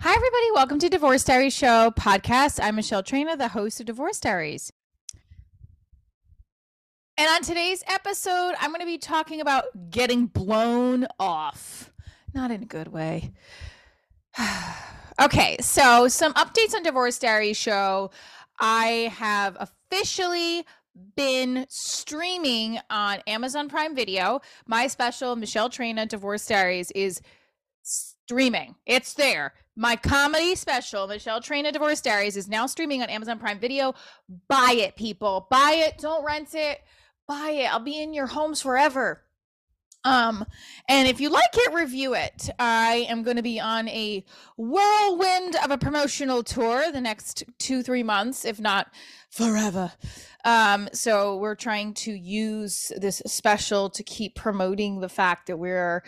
Hi, everybody. Welcome to Divorce Diaries Show podcast. I'm Michelle Traina, the host of Divorce Diaries. And on today's episode, I'm going to be talking about getting blown off. Not in a good way. okay, so some updates on Divorce Diaries Show. I have officially been streaming on Amazon Prime Video. My special, Michelle Traina Divorce Diaries, is streaming. It's there. My comedy special, Michelle Traina Divorce Diaries, is now streaming on Amazon Prime Video. Buy it, people. Buy it. Don't rent it. Buy it. I'll be in your homes forever. Um, and if you like it, review it. I am going to be on a whirlwind of a promotional tour the next two, three months, if not forever. Um, so we're trying to use this special to keep promoting the fact that we're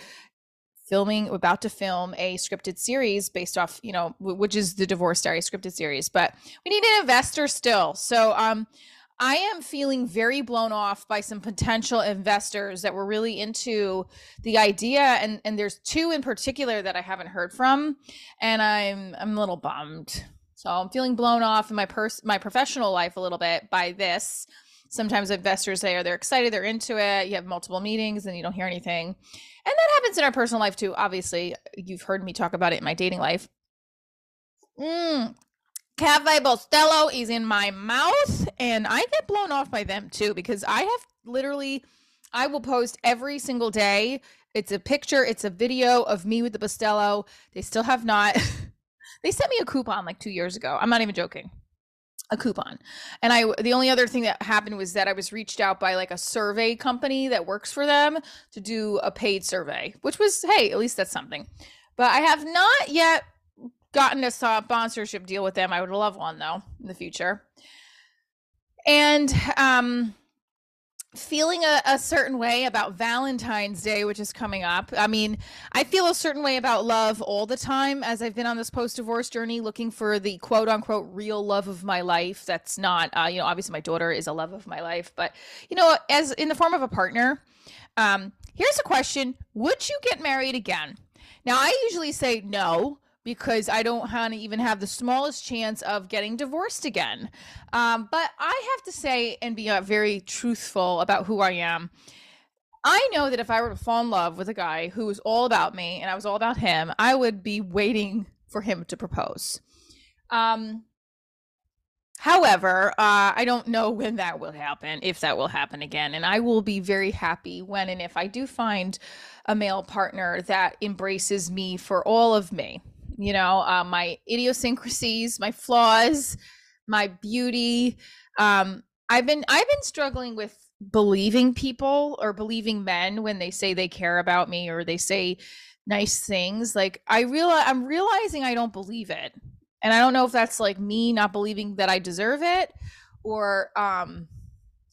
filming about to film a scripted series based off you know which is the divorce diary scripted series but we need an investor still. So um i am feeling very blown off by some potential investors that were really into the idea and and there's two in particular that i haven't heard from and i'm i'm a little bummed. So i'm feeling blown off in my pers my professional life a little bit by this sometimes investors say, are they're excited they're into it you have multiple meetings and you don't hear anything and that happens in our personal life too. Obviously, you've heard me talk about it in my dating life. Mm. Cafe Bustelo is in my mouth, and I get blown off by them too because I have literally, I will post every single day. It's a picture, it's a video of me with the Bustelo. They still have not. they sent me a coupon like two years ago. I'm not even joking a coupon. And I the only other thing that happened was that I was reached out by like a survey company that works for them to do a paid survey, which was hey, at least that's something. But I have not yet gotten a sponsorship deal with them. I would love one though in the future. And um feeling a, a, certain way about Valentine's Day, which is coming up. I mean, I feel a certain way about love all the time as I've been on this post divorce journey looking for the quote unquote real love of my life. That's not, uh, you know, obviously my daughter is a love of my life, but, you know, as in the form of a partner. Um, here's a question Would you get married again? Now, I usually say no because I don't want to even have the smallest chance of getting divorced again. Um, but I have to say and be uh, very truthful about who I am. I know that if I were to fall in love with a guy who was all about me and I was all about him, I would be waiting for him to propose. Um, however, uh, I don't know when that will happen, if that will happen again. And I will be very happy when and if I do find a male partner that embraces me for all of me you know, uh, my idiosyncrasies, my flaws, my beauty. Um, I've been I've been struggling with believing people or believing men when they say they care about me or they say nice things. Like I realize I'm realizing I don't believe it. And I don't know if that's like me not believing that I deserve it or um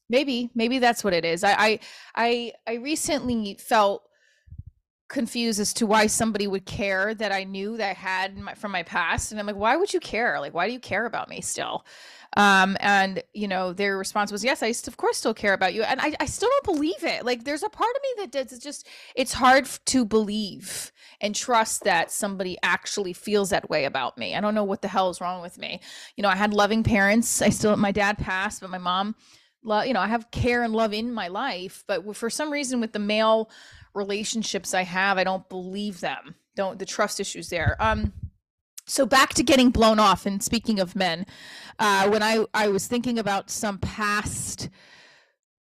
maybe maybe that's what it is. I I I, I recently felt confused as to why somebody would care that I knew that I had my, from my past. And I'm like, why would you care? Like, why do you care about me still? Um, and you know, their response was, yes, I of course still care about you. And I, I still don't believe it. Like there's a part of me that does, it's just, it's hard to believe and trust that somebody actually feels that way about me. I don't know what the hell is wrong with me. You know, I had loving parents. I still, my dad passed, but my mom, you know, I have care and love in my life, but for some reason with the male relationships I have, I don't believe them. Don't the trust issues there. Um so back to getting blown off and speaking of men, uh when I I was thinking about some past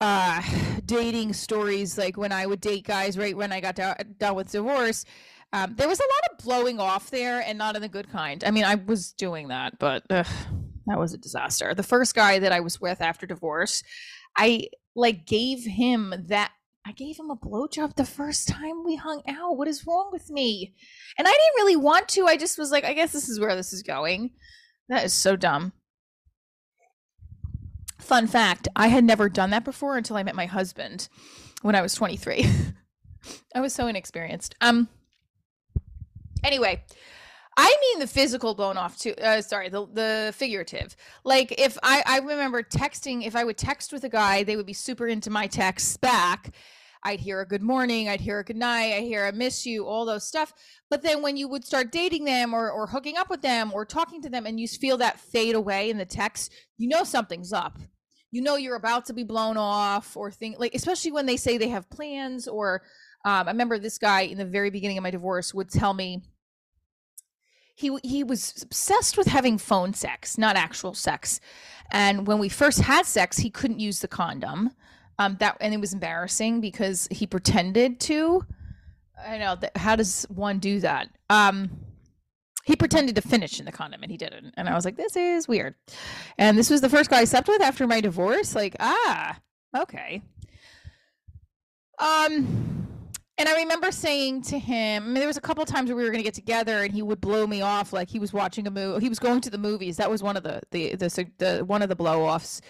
uh dating stories like when I would date guys right when I got done with divorce, um, there was a lot of blowing off there and not in the good kind. I mean, I was doing that, but ugh, that was a disaster. The first guy that I was with after divorce, I like gave him that I gave him a blowjob the first time we hung out. What is wrong with me? And I didn't really want to. I just was like, I guess this is where this is going. That is so dumb. Fun fact I had never done that before until I met my husband when I was 23. I was so inexperienced. Um, anyway, I mean the physical blown off too. Uh, sorry, the the figurative. Like if I I remember texting, if I would text with a guy, they would be super into my texts back. I'd hear a good morning, I'd hear a good night, I hear I miss you, all those stuff. But then when you would start dating them or, or hooking up with them or talking to them and you feel that fade away in the text, you know something's up. You know you're about to be blown off or think like especially when they say they have plans or um, I remember this guy in the very beginning of my divorce would tell me he he was obsessed with having phone sex, not actual sex. And when we first had sex, he couldn't use the condom. Um, that and it was embarrassing because he pretended to. I know that. How does one do that? Um, he pretended to finish in the condom and he didn't. And I was like, this is weird. And this was the first guy I slept with after my divorce. Like, ah, okay. Um, and I remember saying to him, I mean, there was a couple times where we were going to get together, and he would blow me off like he was watching a movie. He was going to the movies. That was one of the the the, the one of the blow offs.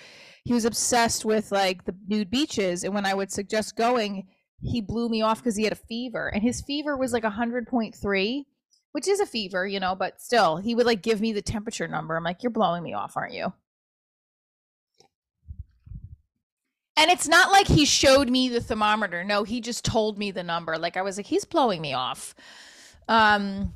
He was obsessed with like the nude beaches, and when I would suggest going, he blew me off because he had a fever, and his fever was like hundred point three, which is a fever, you know, but still, he would like give me the temperature number. I'm like, you're blowing me off, aren't you? And it's not like he showed me the thermometer. No, he just told me the number. Like I was like, he's blowing me off. Um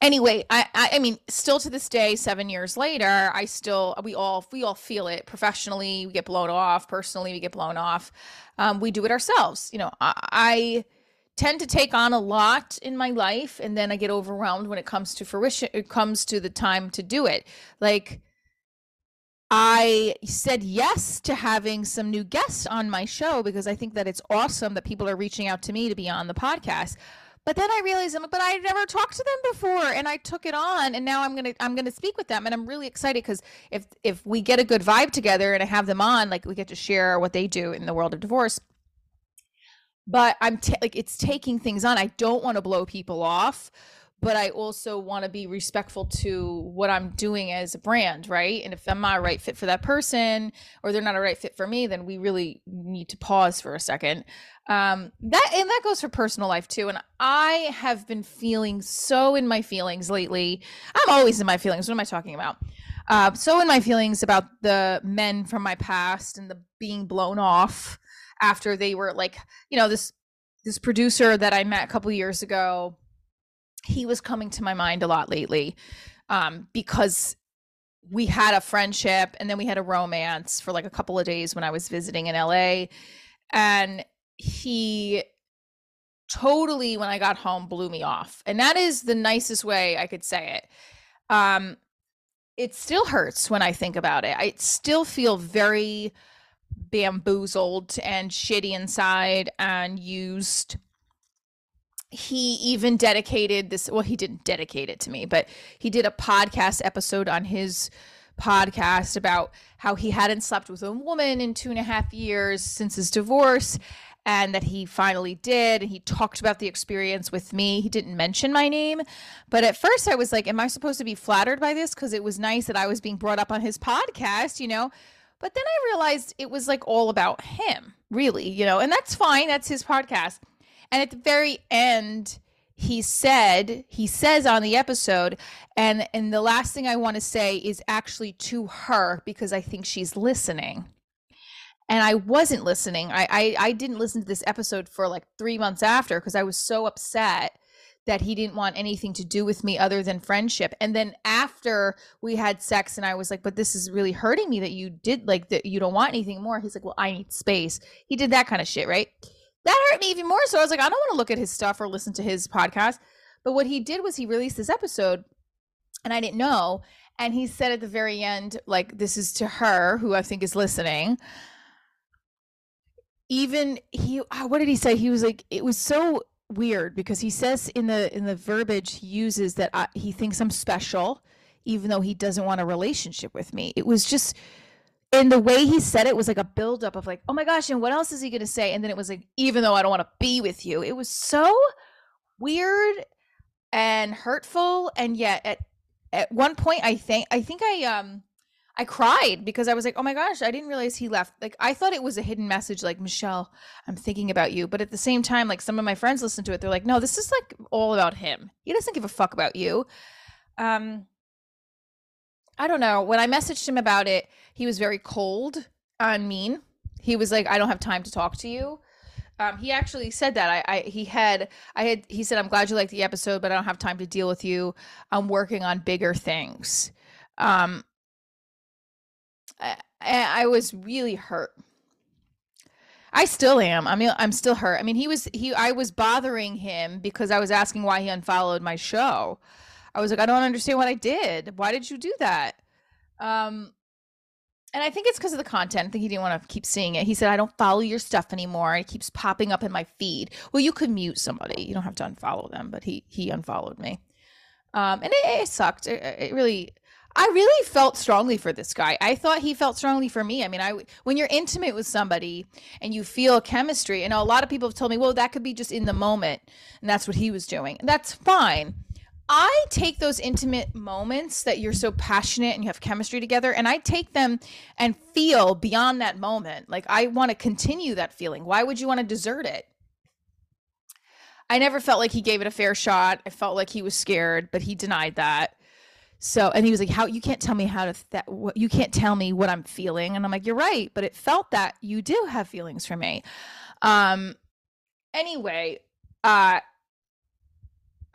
anyway, I, I I mean, still to this day, seven years later, I still we all we all feel it professionally. We get blown off. Personally, we get blown off. Um, we do it ourselves. You know, I, I tend to take on a lot in my life, and then I get overwhelmed when it comes to fruition. It comes to the time to do it. Like I said yes to having some new guests on my show because I think that it's awesome that people are reaching out to me to be on the podcast. But then I realized, I'm like, but I never talked to them before, and I took it on, and now I'm gonna I'm gonna speak with them, and I'm really excited because if if we get a good vibe together and I have them on, like we get to share what they do in the world of divorce. But I'm t- like it's taking things on. I don't want to blow people off but I also want to be respectful to what I'm doing as a brand, right? And if I'm not a right fit for that person or they're not a right fit for me, then we really need to pause for a second. Um, that and that goes for personal life too. And I have been feeling so in my feelings lately. I'm always in my feelings. What am I talking about? Uh, so in my feelings about the men from my past and the being blown off after they were like, you know, this this producer that I met a couple years ago he was coming to my mind a lot lately um, because we had a friendship and then we had a romance for like a couple of days when I was visiting in LA. And he totally, when I got home, blew me off. And that is the nicest way I could say it. Um, it still hurts when I think about it. I still feel very bamboozled and shitty inside and used he even dedicated this well he didn't dedicate it to me but he did a podcast episode on his podcast about how he hadn't slept with a woman in two and a half years since his divorce and that he finally did. And he talked about the experience with me. He didn't mention my name but at first i was like am i supposed to be flattered by this? Because it was nice that i was being brought up on his podcast you know? But then i realized it was like all about him really you know? And that's fine. That's his podcast and at the very end, he said, he says on the episode, and and the last thing I want to say is actually to her because I think she's listening. And I wasn't listening. I I, I didn't listen to this episode for like three months after because I was so upset that he didn't want anything to do with me other than friendship. And then after we had sex and I was like, but this is really hurting me that you did like that you don't want anything more. He's like, well, I need space. He did that kind of shit, right? That hurt me even more. So I was like, I don't want to look at his stuff or listen to his podcast. But what he did was he released this episode, and I didn't know. And he said at the very end, like, this is to her, who I think is listening. Even he, ah, what did he say? He was like, it was so weird because he says in the in the verbiage he uses that I, he thinks I'm special, even though he doesn't want a relationship with me. It was just and the way he said it was like a buildup of like, oh my gosh, and what else is he gonna say? And then it was like, even though I don't want to be with you, it was so weird and hurtful. And yet at at one point I think I think I um I cried because I was like, oh my gosh, I didn't realize he left. Like I thought it was a hidden message, like Michelle, I'm thinking about you. But at the same time, like some of my friends listen to it, they're like, no, this is like all about him. He doesn't give a fuck about you. Um I don't know. When I messaged him about it, he was very cold and mean. He was like, I don't have time to talk to you. Um, he actually said that. I, I he had I had he said I'm glad you liked the episode, but I don't have time to deal with you. I'm working on bigger things. Um, I, I was really hurt. I still am. I mean, I'm still hurt. I mean, he was he. I was bothering him because I was asking why he unfollowed my show. I was like, I don't understand what I did. Why did you do that? Um, and I think it's because of the content. I think he didn't want to keep seeing it. He said, I don't follow your stuff anymore. It keeps popping up in my feed. Well, you could mute somebody. You don't have to unfollow them, but he he unfollowed me. Um, and it, it sucked. It, it, really, I really felt strongly for this guy. I thought he felt strongly for me. I mean, I when you're intimate with somebody and you feel chemistry, and a lot of people have told me, well, that could be just in the moment, and that's what he was doing. That's fine. I take those intimate moments that you're so passionate and you have chemistry together, and I take them and feel beyond that moment. Like, I want to continue that feeling. Why would you want to desert it? I never felt like he gave it a fair shot. I felt like he was scared, but he denied that. So, and he was like, "How you can't tell me how to that what you can't tell me what I'm feeling." And I'm like, "You're right, but it felt that you do have feelings for me." Um anyway, uh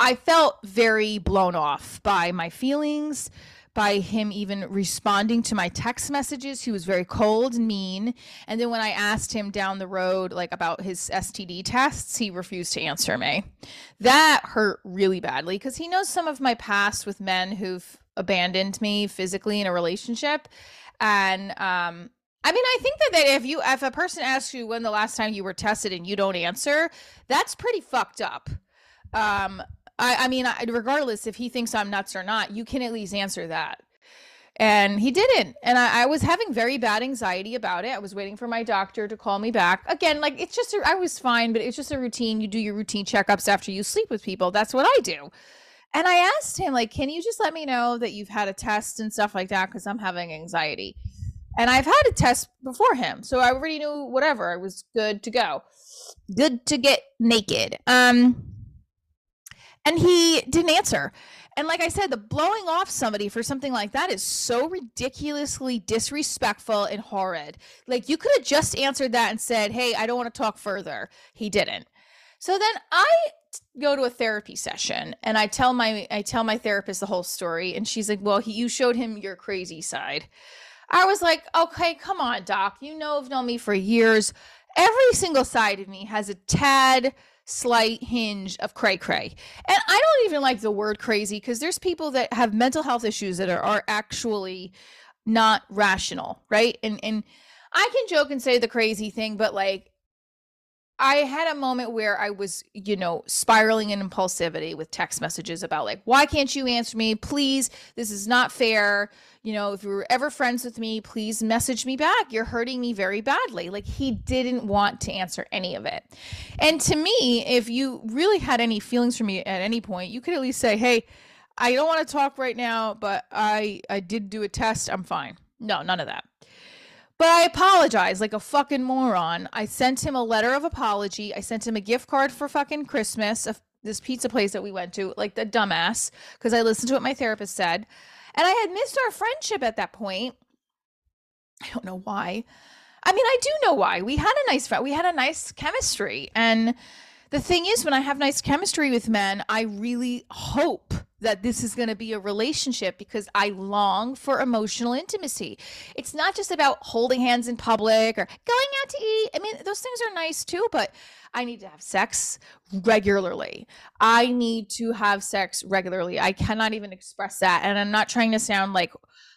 I felt very blown off by my feelings, by him even responding to my text messages. He was very cold and mean. And then when I asked him down the road, like about his STD tests, he refused to answer me. That hurt really badly because he knows some of my past with men who've abandoned me physically in a relationship. And, um, I mean, I think that, that if you if a person asks you when the last time you were tested and you don't answer, that's pretty fucked up. Um, I, I mean, I, regardless if he thinks I'm nuts or not, you can at least answer that. And he didn't. And I, I, was having very bad anxiety about it. I was waiting for my doctor to call me back. Again, like it's just, a, I was fine, but it's just a routine. You do your routine checkups after you sleep with people. That's what I do. And I asked him, like, can you just let me know that you've had a test and stuff like that? Because I'm having anxiety. And I've had a test before him. So I already knew whatever. I was good to go. Good to get naked. Um, and he didn't answer. And like I said, the blowing off somebody for something like that is so ridiculously disrespectful and horrid. Like you could have just answered that and said, "Hey, I don't want to talk further." He didn't. So then I go to a therapy session and I tell my I tell my therapist the whole story and she's like, "Well, he, you showed him your crazy side." I was like, "Okay, come on, doc. You know have known me for years. Every single side of me has a tad slight hinge of cray cray. And I don't even like the word crazy because there's people that have mental health issues that are, are actually not rational, right? And and I can joke and say the crazy thing, but like I had a moment where I was, you know, spiraling in impulsivity with text messages about like, why can't you answer me? Please, this is not fair. You know, if you were ever friends with me, please message me back. You're hurting me very badly. Like he didn't want to answer any of it. And to me, if you really had any feelings for me at any point, you could at least say, "Hey, I don't want to talk right now, but I I did do a test. I'm fine." No, none of that. But I apologized like a fucking moron. I sent him a letter of apology. I sent him a gift card for fucking Christmas of this pizza place that we went to, like the dumbass, because I listened to what my therapist said. And I had missed our friendship at that point. I don't know why. I mean, I do know why. We had a nice friend. We had a nice chemistry. And the thing is, when I have nice chemistry with men, I really hope that this is going to be a relationship because I long for emotional intimacy. It's not just about holding hands in public or going out to eat. I mean, those things are nice too, but I need to have sex regularly. I need to have sex regularly. I cannot even express that. And I'm not trying to sound like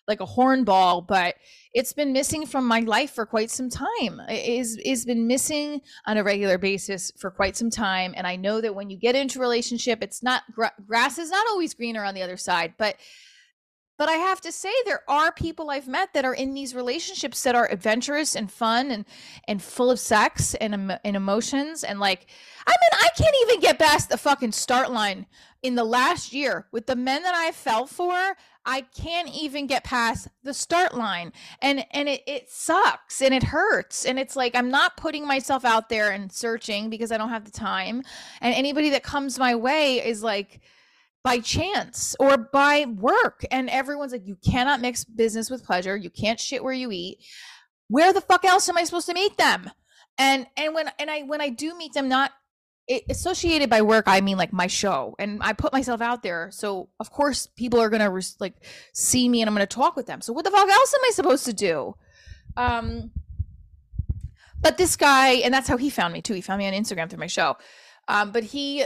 like a hornball, but it's been missing from my life for quite some time. It is is been missing on a regular basis for quite some time, and I know that when you get into a relationship, it's not gra- grass is not always greener on the other side, but but I have to say there are people I've met that are in these relationships that are adventurous and fun and and full of sex and and emotions and like I mean I can't even get past the fucking start line in the last year with the men that I fell for I can't even get past the start line. And and it, it sucks and it hurts. And it's like I'm not putting myself out there and searching because I don't have the time. And anybody that comes my way is like by chance or by work. And everyone's like, you cannot mix business with pleasure. You can't shit where you eat. Where the fuck else am I supposed to meet them? and and when and i when i do meet them not it, associated by work i mean like my show and i put myself out there so of course people are gonna like see me and i'm gonna talk with them so what the fuck else am i supposed to do um but this guy and that's how he found me too he found me on instagram through my show um but he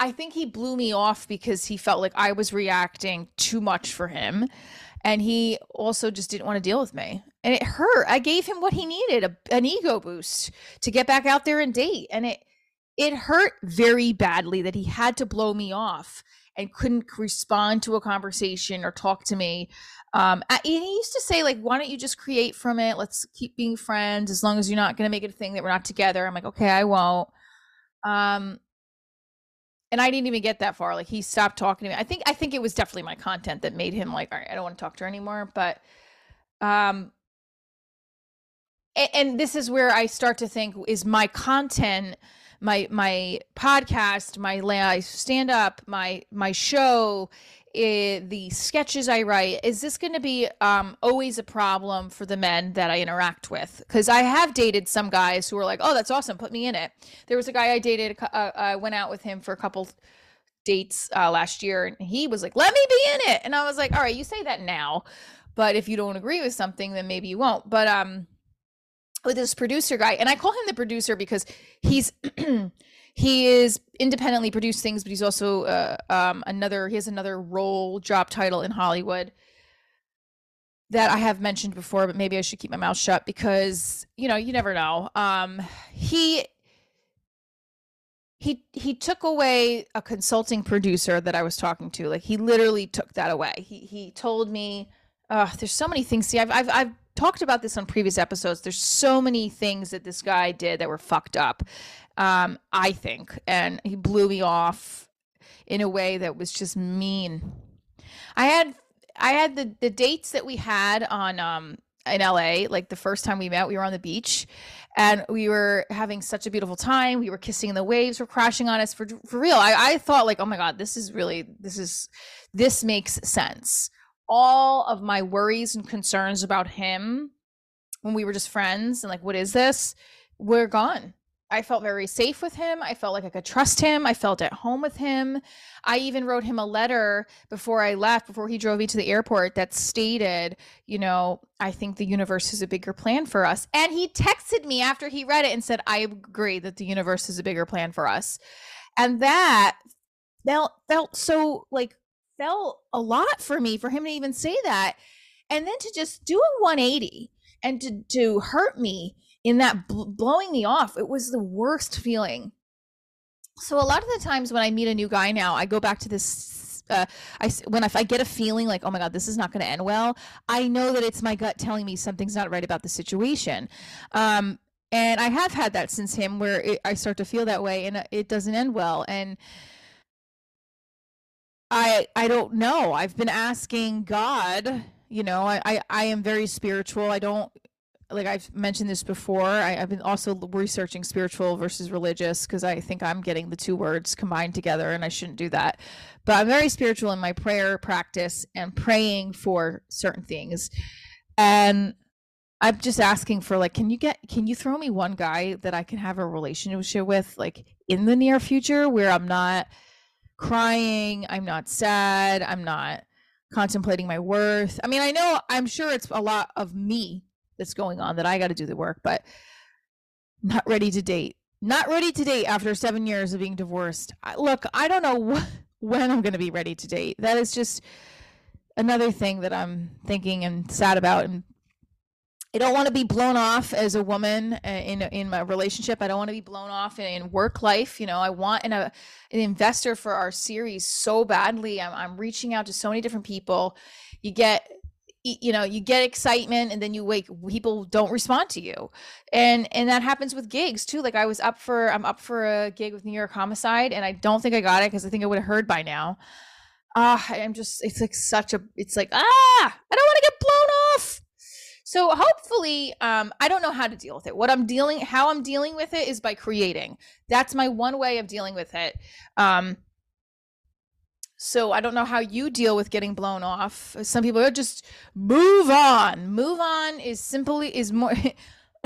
i think he blew me off because he felt like i was reacting too much for him. And he also just didn't want to deal with me. And it hurt. I gave him what he needed a, an ego boost to get back out there and date. And it it hurt very badly that he had to blow me off and couldn't respond to a conversation or talk to me. Um and he used to say like why don't you just create from it? Let's keep being friends. As long as you're not going to make it a thing that we're not together. I'm like okay i won't. Um and I didn't even get that far. Like he stopped talking to me. I think I think it was definitely my content that made him like, all right, I don't want to talk to her anymore. But um and, and this is where I start to think is my content, my my podcast, my stand up, my my show, it, the sketches I write, is this going to be um, always a problem for the men that I interact with? Because I have dated some guys who were like, "Oh, that's awesome, put me in it." There was a guy I dated, uh, I went out with him for a couple dates uh, last year, and he was like, "Let me be in it," and I was like, "All right, you say that now, but if you don't agree with something, then maybe you won't." But um, with this producer guy, and I call him the producer because he's he is independently produced things, but he's also uh, um, another. He has another role job title in Hollywood that I have mentioned before, but maybe I should keep my mouth shut because you know you never know. Um, he he he took away a consulting producer that I was talking to. Like he literally took that away. He he told me, uh, "There's so many things." See, I've I've I've talked about this on previous episodes. There's so many things that this guy did that were fucked up, um, I think. And he blew me off in a way that was just mean. I had I had the the dates that we had on um in LA, like the first time we met, we were on the beach and we were having such a beautiful time. We were kissing the waves were crashing on us for for real. I, I thought like, oh my God, this is really this is this makes sense. All of my worries and concerns about him when we were just friends and like, what is this? We're gone. I felt very safe with him. I felt like I could trust him. I felt at home with him. I even wrote him a letter before I left, before he drove me to the airport, that stated, you know, I think the universe is a bigger plan for us. And he texted me after he read it and said, I agree that the universe is a bigger plan for us. And that felt felt so like felt a lot for me for him to even say that. And then to just do a 180 and to to hurt me in that bl- blowing me off it was the worst feeling so a lot of the times when i meet a new guy now i go back to this uh, I when if I get a feeling like oh my god this is not going to end well, I know that it's my gut telling me something's not right about the situation, um, and I have had that since him where it, I start to feel that way and it doesn't end well, and I I don't know. I've been asking God, you know, I I, I am very spiritual. I don't like I've mentioned this before. I, have been also researching spiritual versus religious because I think I'm getting the two words combined together, and I shouldn't do that. But I'm very spiritual in my prayer practice and praying for certain things, and I'm just asking for like, can you get, can you throw me one guy that I can have a relationship with, like in the near future, where I'm not crying, I'm not sad, I'm not contemplating my worth. I mean, I know I'm sure it's a lot of me that's going on that I got to do the work, but not ready to date. Not ready to date after seven years of being divorced. I, look, I don't know wh- when I'm going to be ready to date. That is just another thing that I'm thinking and sad about. And I don't want to be blown off as a woman uh, in in my relationship. I don't want to be blown off in, in work life. You know, I want an, a, an investor for our series so badly. I'm, I'm reaching out to so many different people. You get you know you get excitement and then you wake people don't respond to you. And and that happens with gigs too. Like i was up for i'm up for a gig with new york homicide and i don't think i got it because i think i would have heard by now. Ah uh, i'm just it's like such a it's like ah! I don't want to get blown off! So hopefully um i don't know how to deal with it. What i'm dealing how i'm dealing with it is by creating. That's my one way of dealing with it. Um so I don't know how you deal with getting blown off. Some people are just move on. Move on is simply is more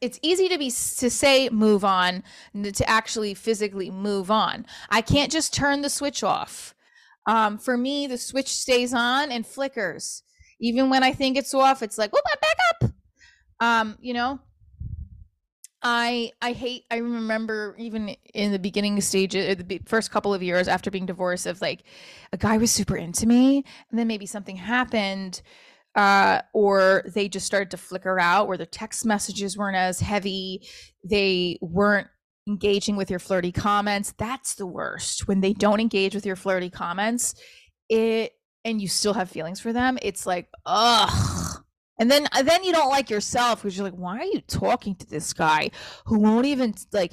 it's easy to be to say move on to actually physically move on. I can't just turn the switch off. Um, for me, the switch stays on and flickers. Even when I think it's off, it's like, oh, back up. Um, you know, I I hate. I remember even in the beginning stages, the first couple of years after being divorced, of like a guy was super into me, and then maybe something happened uh, or they just started to flicker out where the text messages weren't as heavy they weren't engaging with your flirty comments that's the worst when they don't engage with your flirty comments it and you still have feelings for them it's like ugh and then then you don't like yourself because you're like why are you talking to this guy who won't even like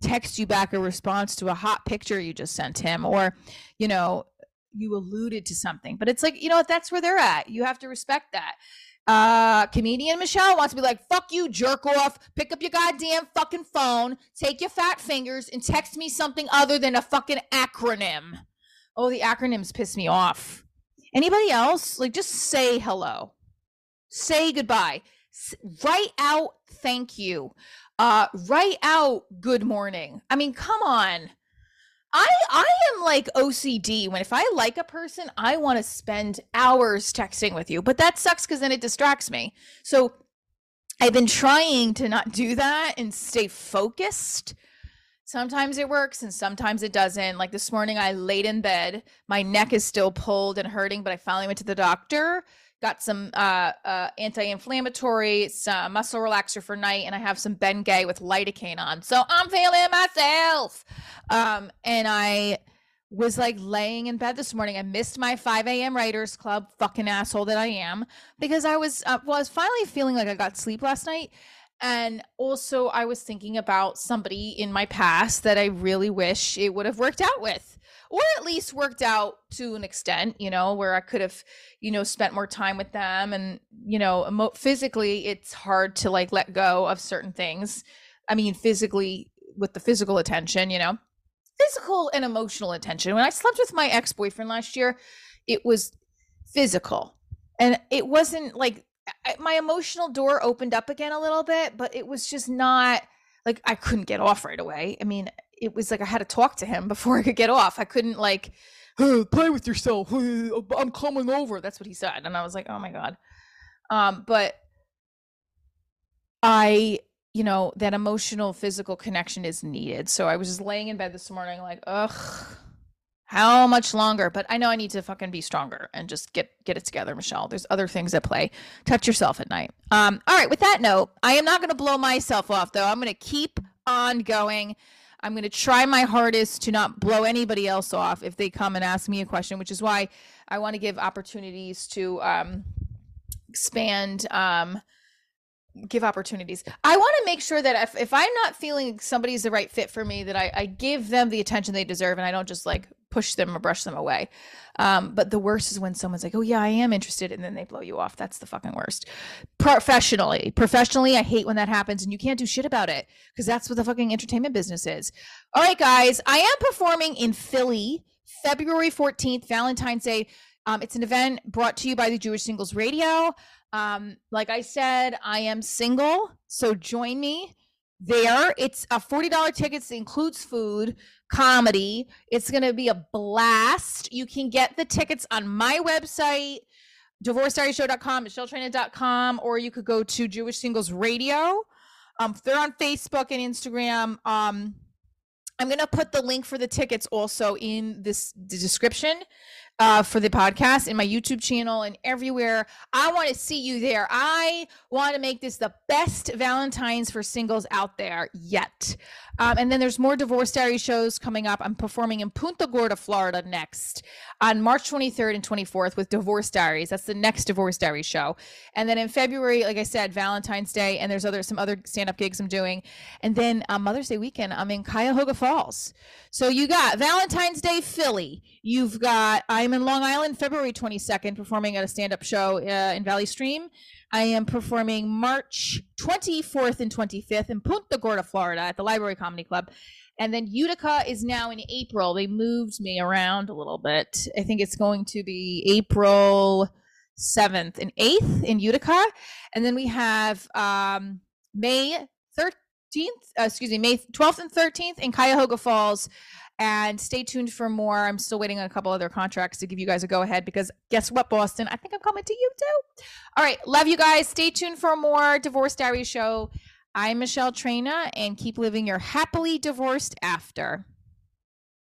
text you back a response to a hot picture you just sent him or you know you alluded to something, but it's like, you know what? That's where they're at. You have to respect that. Uh, comedian Michelle wants to be like, fuck you, jerk off. Pick up your goddamn fucking phone, take your fat fingers, and text me something other than a fucking acronym. Oh, the acronyms piss me off. Anybody else? Like, just say hello, say goodbye, S- write out thank you, uh, write out good morning. I mean, come on. I I am like OCD when if I like a person, I want to spend hours texting with you. But that sucks cuz then it distracts me. So I've been trying to not do that and stay focused. Sometimes it works and sometimes it doesn't. Like this morning I laid in bed, my neck is still pulled and hurting, but I finally went to the doctor got some uh, uh, anti-inflammatory, some muscle relaxer for night, and I have some Bengay with lidocaine on. So I'm feeling myself. Um, and I was like laying in bed this morning. I missed my 5 a.m. Writers Club, fucking asshole that I am, because I was uh, well, I was finally feeling like I got sleep last night. And also, I was thinking about somebody in my past that I really wish it would have worked out with or at least worked out to an extent, you know, where I could have, you know, spent more time with them. And, you know, emo- physically, it's hard to like let go of certain things. I mean, physically, with the physical attention, you know, physical and emotional attention. When I slept with my ex boyfriend last year, it was physical. And it wasn't like my emotional door opened up again a little bit, but it was just not like I couldn't get off right away. I mean, it was like I had to talk to him before I could get off. I couldn't like play with yourself. I'm coming over. That's what he said, and I was like, oh my god. Um, but I, you know, that emotional, physical connection is needed. So I was just laying in bed this morning, like, ugh, how much longer? But I know I need to fucking be stronger and just get get it together, Michelle. There's other things at play. Touch yourself at night. Um, all right. With that note, I am not going to blow myself off though. I'm going to keep on going. I'm going to try my hardest to not blow anybody else off if they come and ask me a question, which is why I want to give opportunities to um, expand, um, give opportunities. I want to make sure that if, if I'm not feeling somebody's the right fit for me, that I, I give them the attention they deserve and I don't just like push them or brush them away. Um, but the worst is when someone's like, "Oh yeah, I am interested," and then they blow you off. That's the fucking worst. Professionally, professionally, I hate when that happens, and you can't do shit about it because that's what the fucking entertainment business is. All right, guys, I am performing in Philly, February fourteenth, Valentine's Day. Um, it's an event brought to you by the Jewish Singles Radio. Um, like I said, I am single, so join me there. It's a $40 tickets includes food, comedy. It's going to be a blast. You can get the tickets on my website, divorcediaryshow.com, michelletraina.com, or you could go to Jewish Singles Radio. Um, they're on Facebook and Instagram. Um, I'm going to put the link for the tickets also in this description uh, for the podcast in my YouTube channel and everywhere. I want to see you there. I want to make this the best Valentine's for singles out there yet. Um, and then there's more Divorce Diary shows coming up. I'm performing in Punta Gorda, Florida next on March 23rd and 24th with Divorce Diaries. That's the next Divorce Diary show. And then in February, like I said, Valentine's Day, and there's other some other stand up gigs I'm doing. And then on Mother's Day weekend, I'm in Cuyahoga Falls. So you got Valentine's Day Philly. You've got I'm in Long Island February 22nd performing at a stand up show uh, in Valley Stream. I am performing March 24th and 25th in Punta Gorda, Florida at the Library Comedy Club. And then Utica is now in April. They moved me around a little bit. I think it's going to be April 7th and 8th in Utica. And then we have um, May 13th, uh, excuse me, May 12th and 13th in Cuyahoga Falls. And stay tuned for more. I'm still waiting on a couple other contracts to give you guys a go ahead because guess what, Boston? I think I'm coming to you too. All right. Love you guys. Stay tuned for more Divorce Diary Show. I'm Michelle Traina and keep living your happily divorced after.